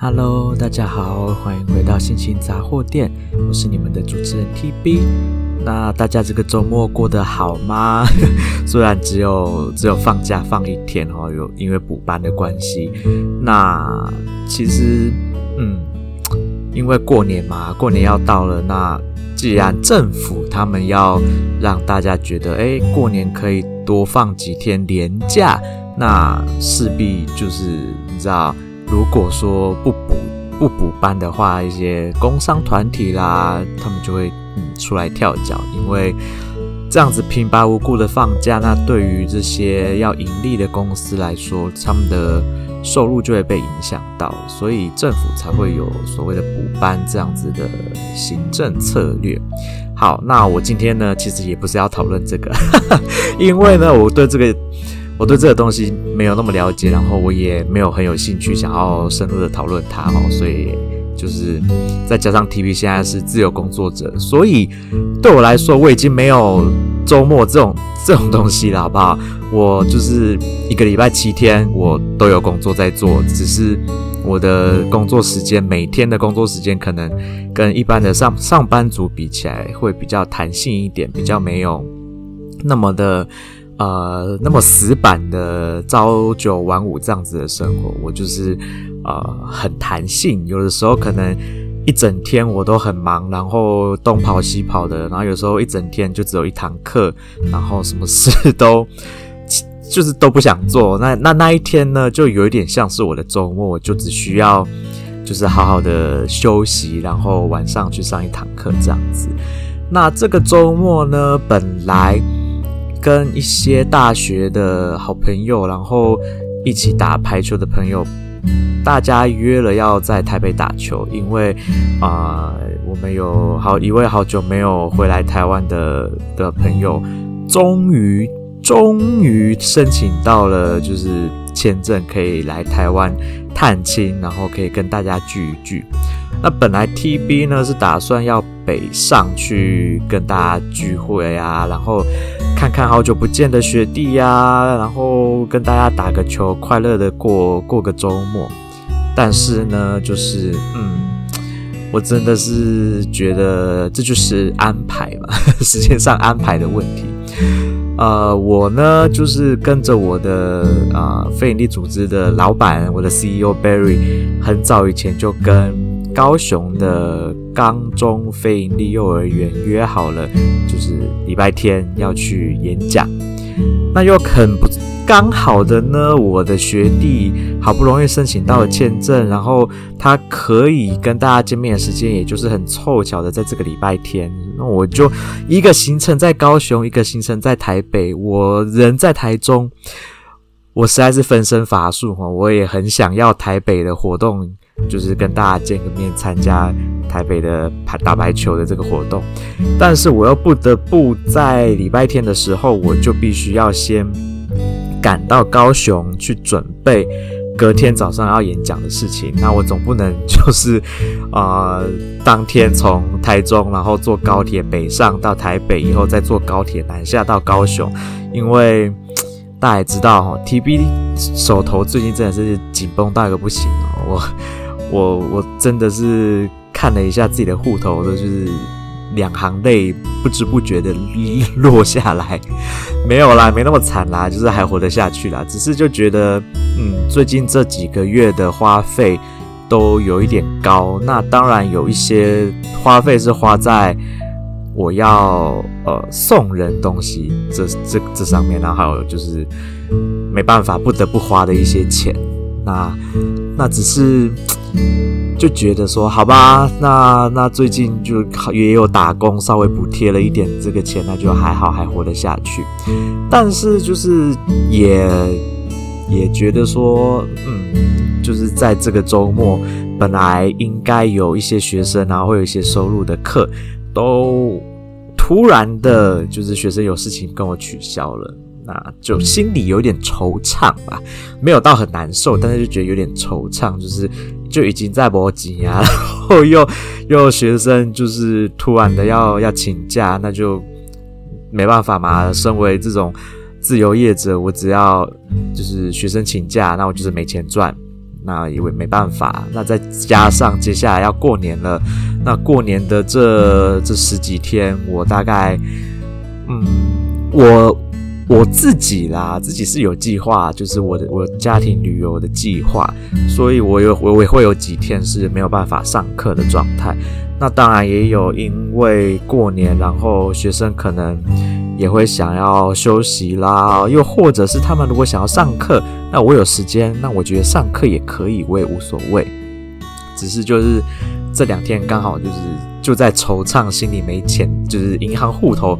Hello，大家好，欢迎回到心情杂货店，我是你们的主持人 TB。那大家这个周末过得好吗？虽然只有只有放假放一天哦，有因为补班的关系。那其实，嗯，因为过年嘛，过年要到了。那既然政府他们要让大家觉得，哎，过年可以多放几天年假，那势必就是你知道。如果说不补不补班的话，一些工商团体啦，他们就会嗯出来跳脚，因为这样子平白无故的放假，那对于这些要盈利的公司来说，他们的收入就会被影响到，所以政府才会有所谓的补班这样子的行政策略。好，那我今天呢，其实也不是要讨论这个，因为呢，我对这个。我对这个东西没有那么了解，然后我也没有很有兴趣想要深入的讨论它哦，所以就是再加上 TB 现在是自由工作者，所以对我来说我已经没有周末这种这种东西了，好不好？我就是一个礼拜七天我都有工作在做，只是我的工作时间每天的工作时间可能跟一般的上上班族比起来会比较弹性一点，比较没有那么的。呃，那么死板的朝九晚五这样子的生活，我就是呃很弹性，有的时候可能一整天我都很忙，然后东跑西跑的，然后有时候一整天就只有一堂课，然后什么事都 就是都不想做。那那那一天呢，就有一点像是我的周末，我就只需要就是好好的休息，然后晚上去上一堂课这样子。那这个周末呢，本来。跟一些大学的好朋友，然后一起打排球的朋友，大家约了要在台北打球，因为啊、我们有好一位好久没有回来台湾的的朋友，终于终于申请到了，就是签证可以来台湾探亲，然后可以跟大家聚一聚。那本来 TB 呢是打算要北上去跟大家聚会啊，然后。看好久不见的学弟呀、然后跟大家打个球，快乐的过过个周末。但是呢，就是嗯，我真的是觉得这就是安排嘛，时间上安排的问题。呃，我呢就是跟着我的啊、呃、非营利组织的老板，我的 CEO Barry，很早以前就跟高雄的。刚中非营利幼儿园约好了，就是礼拜天要去演讲。那又很不刚好的呢，我的学弟好不容易申请到了签证，然后他可以跟大家见面的时间，也就是很凑巧的在这个礼拜天。那我就一个行程在高雄，一个行程在台北，我人在台中，我实在是分身乏术哈。我也很想要台北的活动。就是跟大家见个面，参加台北的排打排球的这个活动，但是我又不得不在礼拜天的时候，我就必须要先赶到高雄去准备隔天早上要演讲的事情。那我总不能就是啊、呃，当天从台中然后坐高铁北上到台北，以后再坐高铁南下到高雄，因为大家也知道哈，TB 手头最近真的是紧绷到一个不行哦，我。我我真的是看了一下自己的户头，就是两行泪不知不觉的落下来，没有啦，没那么惨啦，就是还活得下去啦。只是就觉得，嗯，最近这几个月的花费都有一点高。那当然有一些花费是花在我要呃送人东西这这这上面，然后还有就是没办法不得不花的一些钱。那那只是就觉得说，好吧，那那最近就也有打工，稍微补贴了一点这个钱，那就还好，还活得下去。但是就是也也觉得说，嗯，就是在这个周末，本来应该有一些学生，然后会有一些收入的课，都突然的，就是学生有事情跟我取消了。那就心里有点惆怅吧，没有到很难受，但是就觉得有点惆怅，就是就已经在磨叽啊，然后又又学生就是突然的要要请假，那就没办法嘛。身为这种自由业者，我只要就是学生请假，那我就是没钱赚，那因为没办法，那再加上接下来要过年了，那过年的这这十几天，我大概，嗯，我我自己啦，自己是有计划，就是我的我家庭旅游的计划，所以我有我也会有几天是没有办法上课的状态。那当然也有因为过年，然后学生可能也会想要休息啦，又或者是他们如果想要上课，那我有时间，那我觉得上课也可以，我也无所谓。只是就是这两天刚好就是就在惆怅，心里没钱，就是银行户头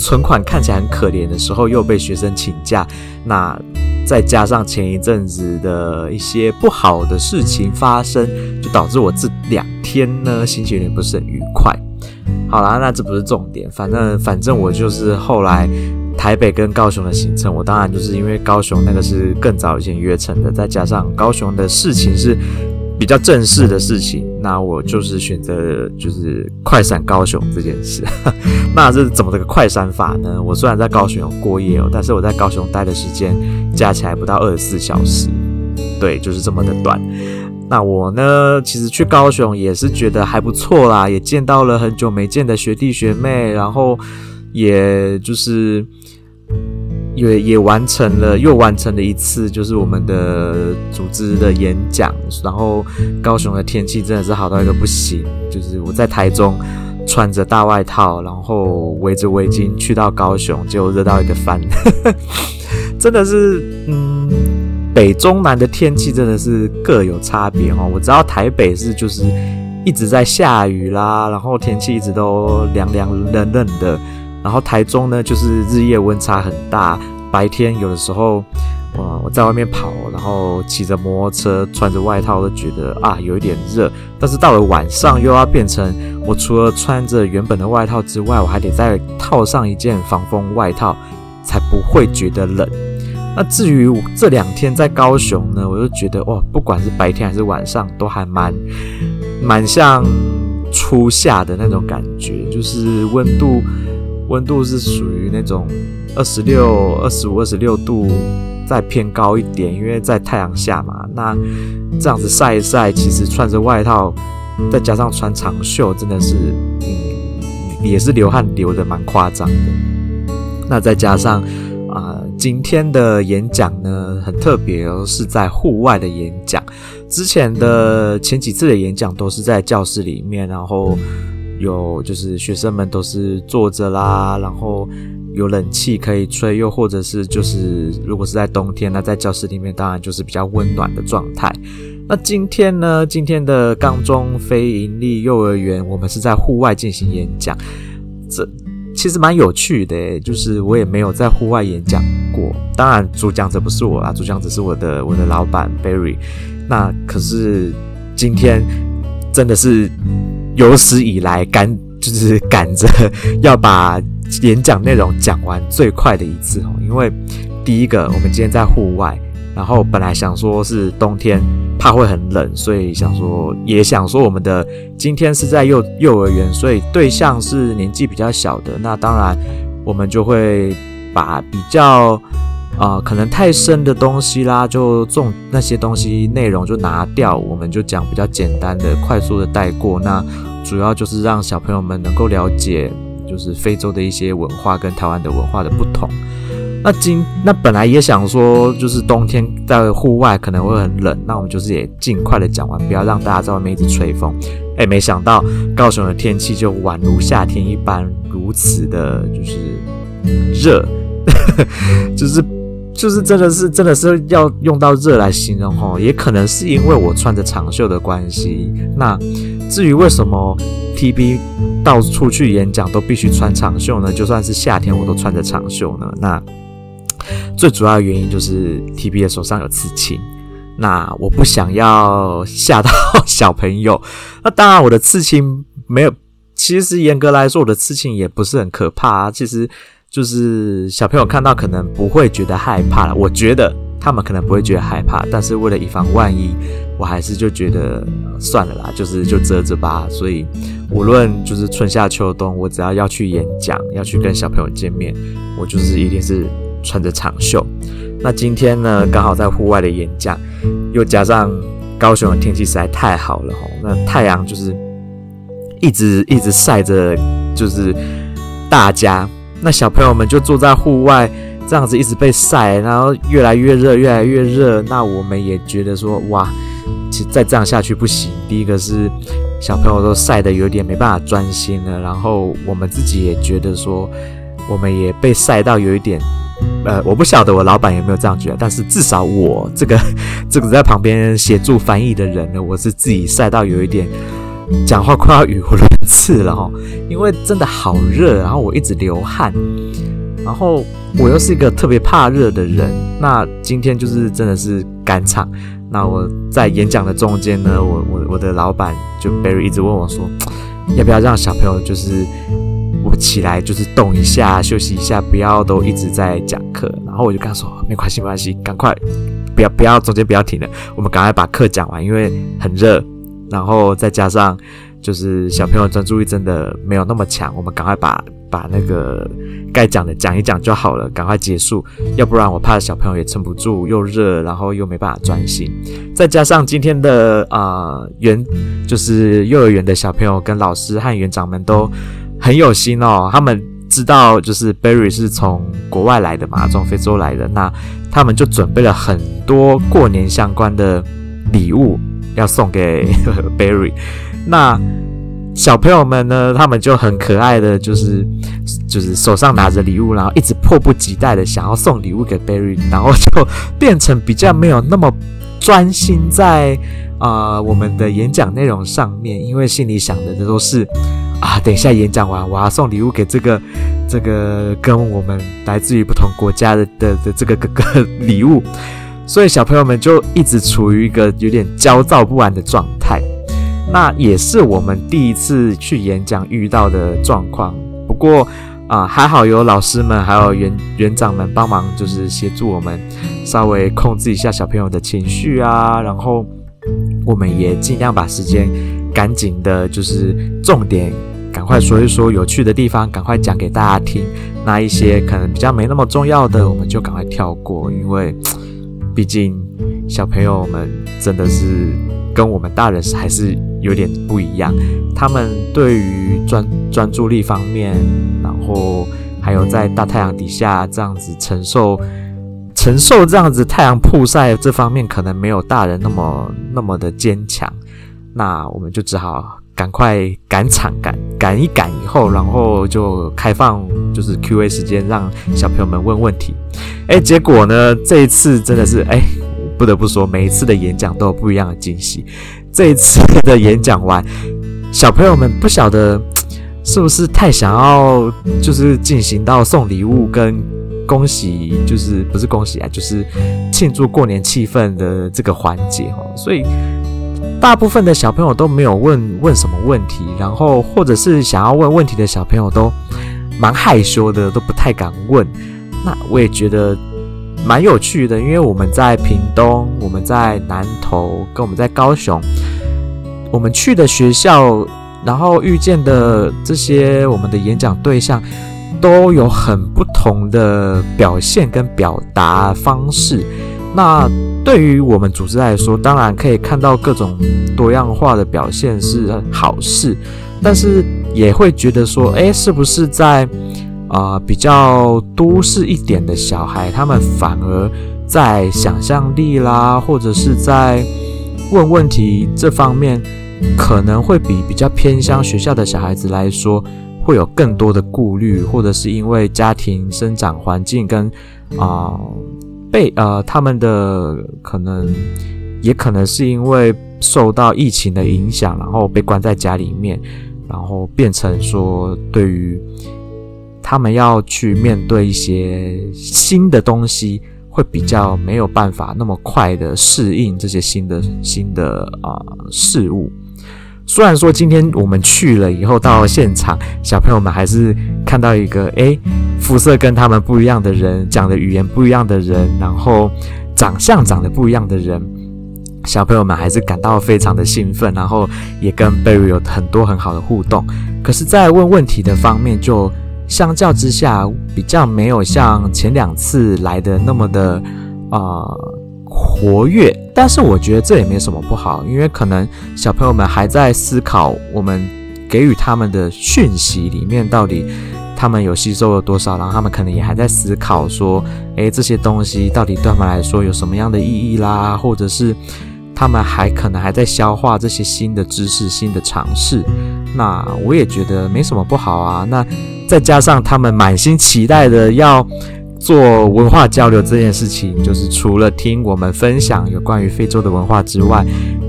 存款看起来很可怜的时候，又被学生请假，那再加上前一阵子的一些不好的事情发生，就导致我这两天呢心情有点不是很愉快。好啦，那这不是重点，反正反正我就是后来台北跟高雄的行程，我当然就是因为高雄那个是更早以前约成的，再加上高雄的事情是比较正式的事情，那我就是选择就是快闪高雄这件事。那这是怎么这个快闪法呢？我虽然在高雄有过夜哦，但是我在高雄待的时间加起来不到二十四小时，对，就是这么的短。那我呢，其实去高雄也是觉得还不错啦，也见到了很久没见的学弟学妹，然后也就是也也完成了，又完成了一次，就是我们的组织的演讲。然后高雄的天气真的是好到一个不行，就是我在台中穿着大外套，然后围着围巾去到高雄，就热到一个翻，真的是嗯。北中南的天气真的是各有差别哦。我知道台北是就是一直在下雨啦，然后天气一直都凉凉冷冷的。然后台中呢，就是日夜温差很大，白天有的时候，我我在外面跑，然后骑着摩托车，穿着外套都觉得啊有一点热。但是到了晚上又要变成，我除了穿着原本的外套之外，我还得再套上一件防风外套，才不会觉得冷。那至于这两天在高雄呢，我就觉得哇，不管是白天还是晚上，都还蛮蛮像初夏的那种感觉，就是温度温度是属于那种二十六、二十五、二十六度，再偏高一点，因为在太阳下嘛。那这样子晒一晒，其实穿着外套，再加上穿长袖，真的是嗯，也是流汗流得蛮夸张的。那再加上。啊、今天的演讲呢，很特别哦，是在户外的演讲。之前的前几次的演讲都是在教室里面，然后有就是学生们都是坐着啦，然后有冷气可以吹，又或者是就是如果是在冬天，那在教室里面当然就是比较温暖的状态。那今天呢，今天的冈中非盈利幼儿园，我们是在户外进行演讲，这。其实蛮有趣的，就是我也没有在户外演讲过。当然，主讲者不是我啦，主讲者是我的我的老板 Barry。那可是今天真的是有史以来赶，就是赶着 要把演讲内容讲完最快的一次哦。因为第一个，我们今天在户外。然后本来想说是冬天，怕会很冷，所以想说也想说我们的今天是在幼幼儿园，所以对象是年纪比较小的。那当然我们就会把比较啊、呃、可能太深的东西啦，就重那些东西内容就拿掉，我们就讲比较简单的、快速的带过。那主要就是让小朋友们能够了解，就是非洲的一些文化跟台湾的文化的不同。那今那本来也想说，就是冬天在户外可能会很冷，那我们就是也尽快的讲完，不要让大家在外面一直吹风。哎，没想到高雄的天气就宛如夏天一般，如此的就是热，就是 就是真的是真的是要用到热来形容哦，也可能是因为我穿着长袖的关系。那至于为什么 TB 到处去演讲都必须穿长袖呢？就算是夏天我都穿着长袖呢？那最主要的原因就是 TB 的手上有刺青，那我不想要吓到小朋友。那当然，我的刺青没有，其实严格来说，我的刺青也不是很可怕啊。其实就是小朋友看到可能不会觉得害怕了。我觉得他们可能不会觉得害怕，但是为了以防万一，我还是就觉得算了啦，就是就遮着吧。所以无论就是春夏秋冬，我只要要去演讲，要去跟小朋友见面，我就是一定是。穿着长袖，那今天呢，刚好在户外的演讲，又加上高雄的天气实在太好了吼，那太阳就是一直一直晒着，就是大家，那小朋友们就坐在户外这样子一直被晒，然后越来越热，越来越热。那我们也觉得说，哇，其实再这样下去不行。第一个是小朋友都晒得有点没办法专心了，然后我们自己也觉得说，我们也被晒到有一点。呃，我不晓得我老板有没有这样觉得，但是至少我这个 这个在旁边协助翻译的人呢，我是自己晒到有一点讲话快要语无伦次次了哈，因为真的好热，然后我一直流汗，然后我又是一个特别怕热的人，那今天就是真的是赶场，那我在演讲的中间呢，我我我的老板就 Barry 一直问我说，要不要让小朋友就是。我起来就是动一下，休息一下，不要都一直在讲课。然后我就跟他说：“没关系，没关系，赶快，不要不要中间不要停了，我们赶快把课讲完，因为很热。然后再加上就是小朋友专注力真的没有那么强，我们赶快把把那个该讲的讲一讲就好了，赶快结束。要不然我怕小朋友也撑不住，又热，然后又没办法专心。再加上今天的啊园，就是幼儿园的小朋友跟老师和园长们都。”很有心哦，他们知道就是 Barry 是从国外来的嘛，从非洲来的，那他们就准备了很多过年相关的礼物要送给 Barry。那小朋友们呢，他们就很可爱的，就是就是手上拿着礼物，然后一直迫不及待的想要送礼物给 Barry，然后就变成比较没有那么专心在啊、我们的演讲内容上面，因为心里想的这都是。啊，等一下演讲完，我要送礼物给这个这个跟我们来自于不同国家的的的这个哥哥礼物，所以小朋友们就一直处于一个有点焦躁不安的状态。那也是我们第一次去演讲遇到的状况。不过啊，还好有老师们还有园园长们帮忙，就是协助我们稍微控制一下小朋友的情绪啊，然后我们也尽量把时间赶紧的，就是重点。赶快说一说有趣的地方，赶快讲给大家听。那一些可能比较没那么重要的，我们就赶快跳过，因为毕竟小朋友们真的是跟我们大人还是有点不一样。他们对于专专注力方面，然后还有在大太阳底下这样子承受承受这样子太阳曝晒这方面，可能没有大人那么那么的坚强。那我们就只好。赶快赶场赶赶一赶以后，然后就开放就是 Q&A 时间，让小朋友们问问题。哎，结果呢，这一次真的是哎，不得不说，每一次的演讲都有不一样的惊喜。这一次的演讲完，小朋友们不晓得是不是太想要，就是进行到送礼物跟恭喜，就是不是恭喜啊，就是庆祝过年气氛的这个环节哦，所以。大部分的小朋友都没有问问什么问题，然后或者是想要问问题的小朋友都蛮害羞的，都不太敢问。那我也觉得蛮有趣的，因为我们在屏东，我们在南投，跟我们在高雄，我们去的学校，然后遇见的这些我们的演讲对象，都有很不同的表现跟表达方式。那对于我们组织来说，当然可以看到各种多样化的表现是好事，但是也会觉得说，诶，是不是在啊、比较都市一点的小孩，他们反而在想象力啦，或者是在问问题这方面，可能会比比较偏向学校的小孩子来说，会有更多的顾虑，或者是因为家庭生长环境跟啊。被呃，他们的可能也可能是因为受到疫情的影响，然后被关在家里面，然后变成说，对于他们要去面对一些新的东西，会比较没有办法那么快的适应这些新的新的啊、事物。虽然说今天我们去了以后到现场，小朋友们还是看到一个诶，肤色跟他们不一样的人，讲的语言不一样的人，然后长相长得不一样的人，小朋友们还是感到非常的兴奋，然后也跟 Barry 有很多很好的互动。可是，在问问题的方面，就相较之下比较没有像前两次来的那么的啊。呃活跃，但是我觉得这也没什么不好，因为可能小朋友们还在思考我们给予他们的讯息里面到底他们有吸收了多少，然后他们可能也还在思考说，诶，这些东西到底对他们来说有什么样的意义啦，或者是他们还可能还在消化这些新的知识、新的尝试。那我也觉得没什么不好啊。那再加上他们满心期待的要。做文化交流这件事情，就是除了听我们分享有关于非洲的文化之外，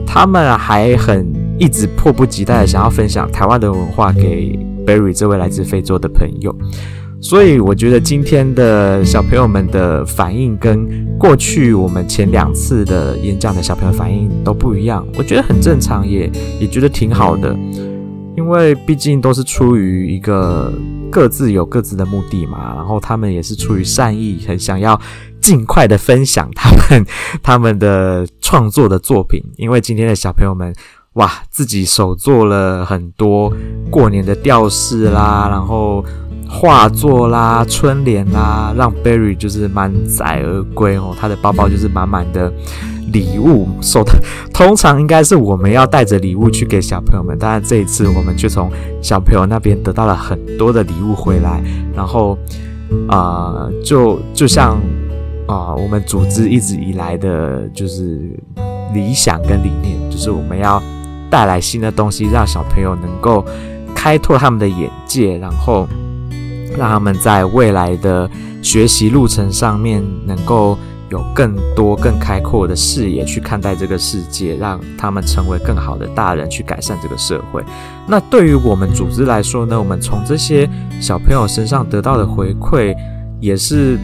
他们还很一直迫不及待的想要分享台湾的文化给 Berry 这位来自非洲的朋友。所以我觉得今天的小朋友们的反应跟过去我们前两次的演讲的小朋友反应都不一样，我觉得很正常，也也觉得挺好的，因为毕竟都是出于一个。各自有各自的目的嘛，然后他们也是出于善意，很想要尽快的分享他们他们的创作的作品。因为今天的小朋友们，哇，自己手做了很多过年的吊饰啦，然后画作啦、春联啦，让 Berry 就是满载而归哦，他的包包就是满满的。礼物收的通常应该是我们要带着礼物去给小朋友们，但是这一次我们就从小朋友那边得到了很多的礼物回来，然后啊、呃，就就像啊、我们组织一直以来的就是理想跟理念，就是我们要带来新的东西，让小朋友能够开拓他们的眼界，然后让他们在未来的学习路程上面能够。有更多更开阔的视野去看待这个世界，让他们成为更好的大人，去改善这个社会。那对于我们组织来说呢，我们从这些小朋友身上得到的回馈，也是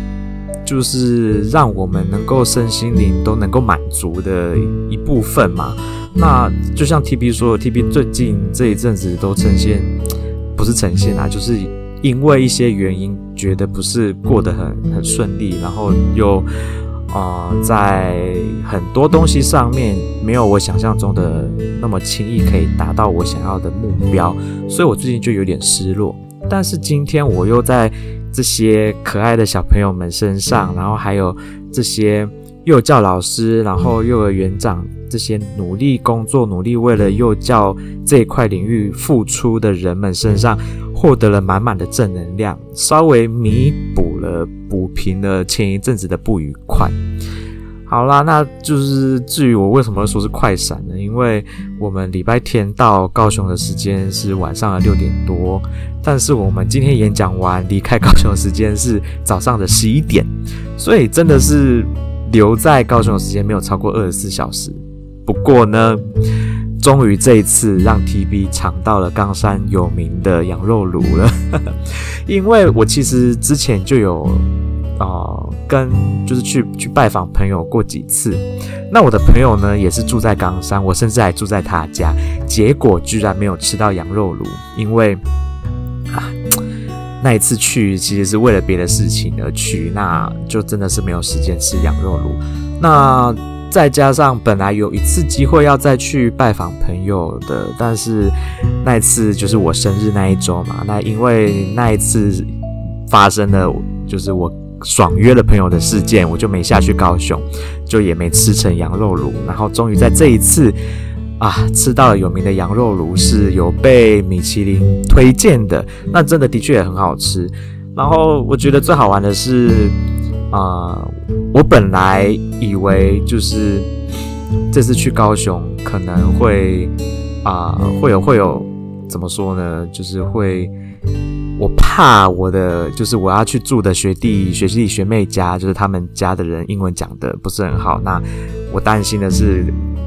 就是让我们能够身心灵都能够满足的一部分嘛。那就像 TB 说，TB 最近这一阵子都呈现，不是呈现啊，就是因为一些原因，觉得不是过得很很顺利，然后又。啊、呃，在很多东西上面没有我想象中的那么轻易可以达到我想要的目标，所以我最近就有点失落。但是今天我又在这些可爱的小朋友们身上，然后还有这些幼教老师，然后幼儿园长这些努力工作、努力为了幼教这一块领域付出的人们身上，获得了满满的正能量，稍微弥补了、补平了前一阵子的不愉快。好啦，那就是至于我为什么说是快闪呢？因为我们礼拜天到高雄的时间是晚上的六点多，但是我们今天演讲完离开高雄的时间是早上的十一点，所以真的是留在高雄的时间没有超过二十四小时。不过呢，终于这一次让 TB 尝到了冈山有名的羊肉炉了，因为我其实之前就有。啊、呃，跟就是去去拜访朋友过几次，那我的朋友呢也是住在冈山，我甚至还住在他家，结果居然没有吃到羊肉炉，因为啊那一次去其实是为了别的事情而去，那就真的是没有时间吃羊肉炉。那再加上本来有一次机会要再去拜访朋友的，但是那一次就是我生日那一周嘛，那因为那一次发生了，就是我。爽约了朋友的事件，我就没下去高雄，就也没吃成羊肉炉。然后终于在这一次啊，吃到了有名的羊肉炉，是有被米其林推荐的。那真的的确也很好吃。然后我觉得最好玩的是、呃，我本来以为就是这次去高雄可能会啊、会有会有怎么说呢？就是会。我怕我的就是我要去住的学弟学弟学妹家，就是他们家的人英文讲的不是很好。那我担心的是，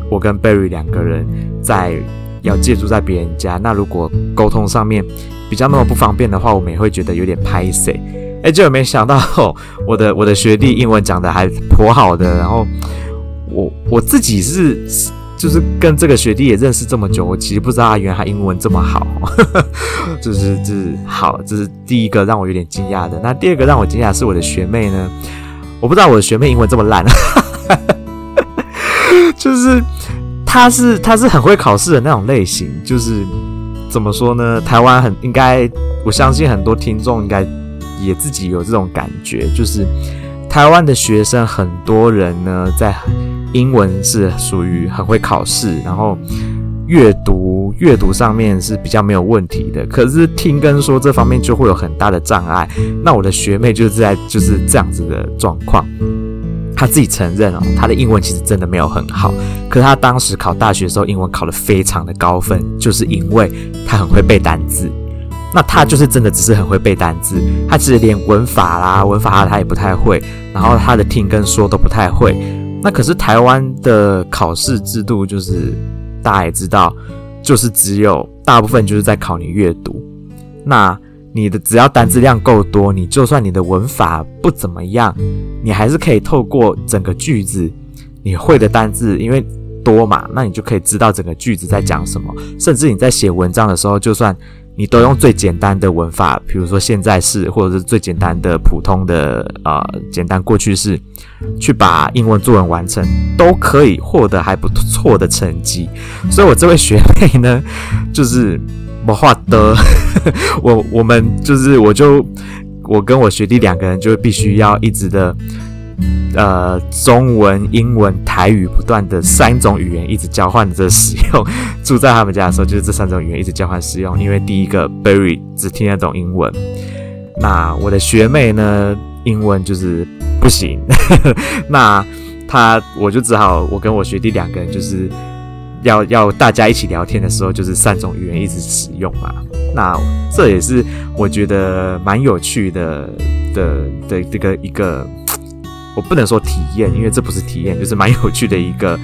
我跟 Berry 两个人在要借住在别人家，那如果沟通上面比较那么不方便的话，我们也会觉得有点拍谢。哎，结果没想到我的我的学弟英文讲的还颇好的，然后我我自己是。就是跟这个学弟也认识这么久，我其实不知道他原来他英文这么好，就是就是好，这是第一个让我有点惊讶的。那第二个让我惊讶的是我的学妹呢，我不知道我的学妹英文这么烂，就是她是她是很会考试的那种类型，就是怎么说呢？台湾很应该，我相信很多听众应该也自己有这种感觉，就是。台湾的学生很多人呢，在英文是属于很会考试，然后阅读阅读上面是比较没有问题的。可是听跟说这方面就会有很大的障碍。那我的学妹就是在就是这样子的状况。她自己承认哦，她的英文其实真的没有很好。可她当时考大学的时候，英文考得非常的高分，就是因为她很会背单字。那他就是真的只是很会背单字，他其实连文法啦、文法他也不太会，然后他的听跟说都不太会。那可是台湾的考试制度，就是大家也知道，就是只有大部分就是在考你阅读。那你的只要单字量够多，你就算你的文法不怎么样，你还是可以透过整个句子，你会的单字因为多嘛，那你就可以知道整个句子在讲什么。甚至你在写文章的时候，就算你都用最简单的文法，比如说现在式，或者是最简单的普通的呃简单过去式，去把英文作文完成，都可以获得还不错的成绩。所以我这位学妹呢，就是。我画的，我我们就是我就我跟我学弟两个人就必须要一直的，呃，中文、英文、台语不断的三种语言一直交换着使用。住在他们家的时候，就是这三种语言一直交换使用。因为第一个 Barry 只听得懂英文，那我的学妹呢，英文就是不行。那他我就只好我跟我学弟两个人就是。要要大家一起聊天的时候，就是三种语言一直使用嘛。那这也是我觉得蛮有趣的的的这个一个，我不能说体验，因为这不是体验，就是蛮有趣的一个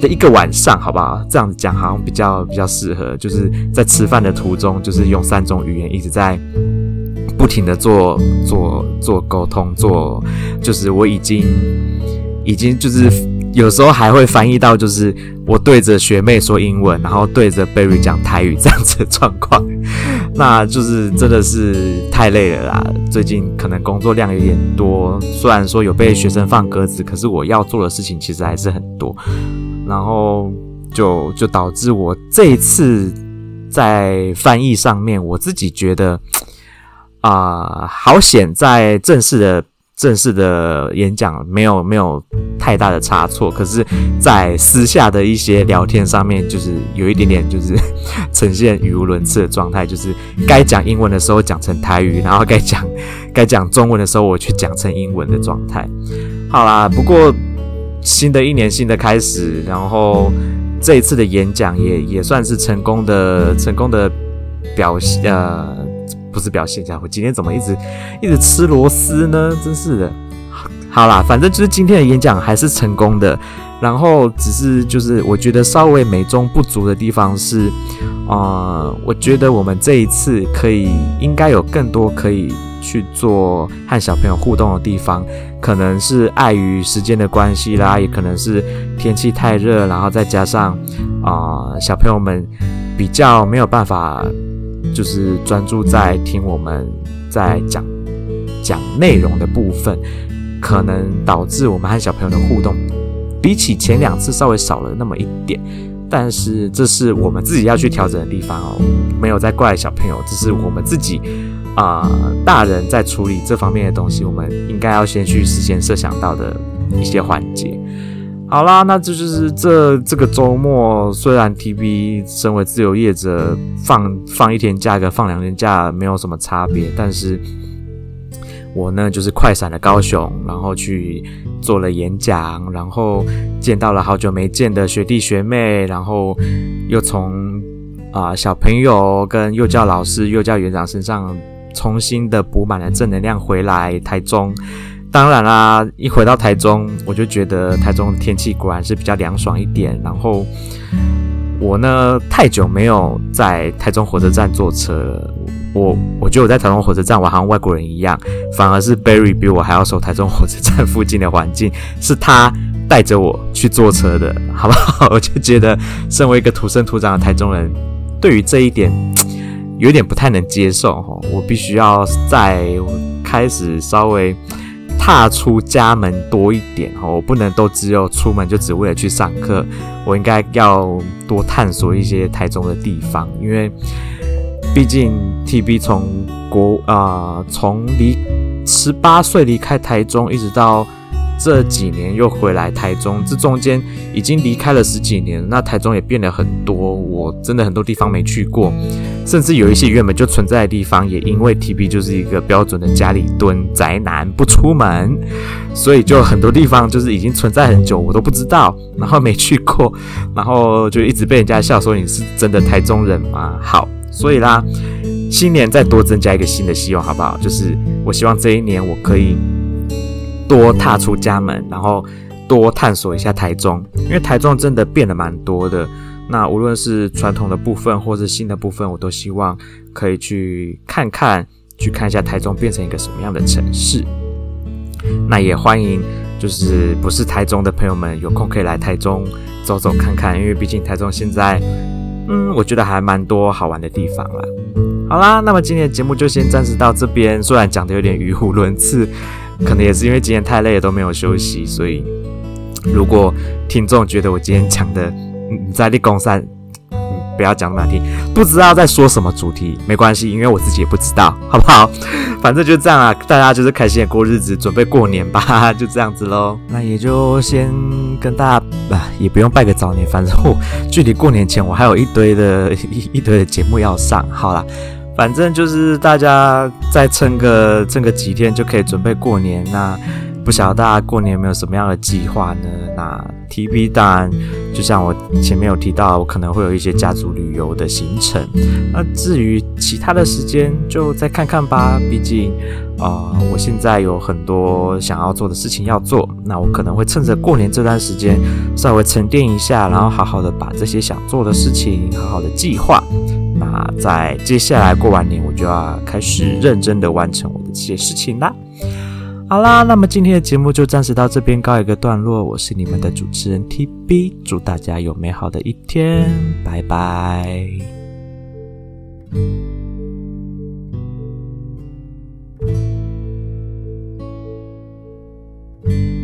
的一个晚上，好不好？这样子讲好像比较比较适合，就是在吃饭的途中，就是用三种语言一直在不停的做做做沟通，做就是我已经已经就是。有时候还会翻译到，就是我对着学妹说英文，然后对着 Barry 讲台语这样子的状况，那就是真的是太累了啦。最近可能工作量有点多，虽然说有被学生放鸽子，可是我要做的事情其实还是很多，然后就就导致我这一次在翻译上面，我自己觉得啊、好险在正式的。正式的演讲没有没有太大的差错，可是，在私下的一些聊天上面，就是有一点点就是呈现语无伦次的状态，就是该讲英文的时候讲成台语，然后该讲该讲中文的时候，我去讲成英文的状态。好啦，不过新的一年新的开始，然后这一次的演讲也也算是成功的成功的表现呃。不是表现一下，我今天怎么一直一直吃螺丝呢？真是的。好啦，反正就是今天的演讲还是成功的。然后只是就是我觉得稍微美中不足的地方是，啊、呃，我觉得我们这一次可以应该有更多可以去做和小朋友互动的地方。可能是碍于时间的关系啦，也可能是天气太热，然后再加上啊、小朋友们比较没有办法。就是专注在听我们在讲讲内容的部分，可能导致我们和小朋友的互动比起前两次稍微少了那么一点。但是这是我们自己要去调整的地方哦，没有在怪小朋友，这是我们自己啊、大人在处理这方面的东西，我们应该要先去事先设想到的一些环节。好啦，那这就是这这个周末，虽然 TB 身为自由业者，放放一天假跟放两天假没有什么差别，但是我呢就是快闪了高雄，然后去做了演讲，然后见到了好久没见的学弟学妹，然后又从啊、小朋友跟幼教老师、幼教园长身上重新的补满了正能量回来台中。当然啦，一回到台中，我就觉得台中的天气果然是比较凉爽一点。然后我呢，太久没有在台中火车站坐车了。我我觉得我在台中火车站，我好像外国人一样。反而是 Barry 比我还要熟台中火车站附近的环境，是他带着我去坐车的，好不好？我就觉得，身为一个土生土长的台中人，对于这一点 有点不太能接受哈。我必须要在开始稍微。踏出家门多一点哦，我不能都只有出门就只为了去上课，我应该要多探索一些台中的地方，因为毕竟 TB 从国啊从离十八岁离开台中，一直到。这几年又回来台中，这中间已经离开了十几年，那台中也变了很多，我真的很多地方没去过，甚至有一些原本就存在的地方，也因为 TB 就是一个标准的家里蹲宅男不出门，所以就很多地方就是已经存在很久，我都不知道，然后没去过，然后就一直被人家笑说你是真的台中人吗？好，所以啦，新年再多增加一个新的希望，好不好？就是我希望这一年我可以。多踏出家门，然后多探索一下台中，因为台中真的变得蛮多的。那无论是传统的部分，或是新的部分，我都希望可以去看看，去看一下台中变成一个什么样的城市。那也欢迎，就是不是台中的朋友们有空可以来台中走走看看，因为毕竟台中现在，嗯，我觉得还蛮多好玩的地方啦。好啦，那么今天的节目就先暂时到这边，虽然讲的有点语无伦次。可能也是因为今天太累了，都没有休息，所以如果听众觉得我今天讲的你在立功上，不要讲那么难听，不知道在说什么主题，没关系，因为我自己也不知道，好不好？反正就这样啊，大家就是开心的过日子，准备过年吧，就这样子喽。那也就先跟大家啊，也不用拜个早年，反正我距离过年前我还有一堆的一 一堆的节目要上，好啦。反正就是大家再撑个撑个几天就可以准备过年。啦不晓得大家过年有没有什么样的计划呢？那 TB 当然就像我前面有提到，我可能会有一些家族旅游的行程。那至于其他的时间，就再看看吧。毕竟啊、我现在有很多想要做的事情要做。那我可能会趁着过年这段时间稍微沉淀一下，然后好好的把这些想做的事情好好的计划。那在接下来过完年，我就要开始认真的完成我的这些事情啦。好啦那么今天的节目就暂时到这边告一个段落我是你们的主持人 tb 祝大家有美好的一天拜拜。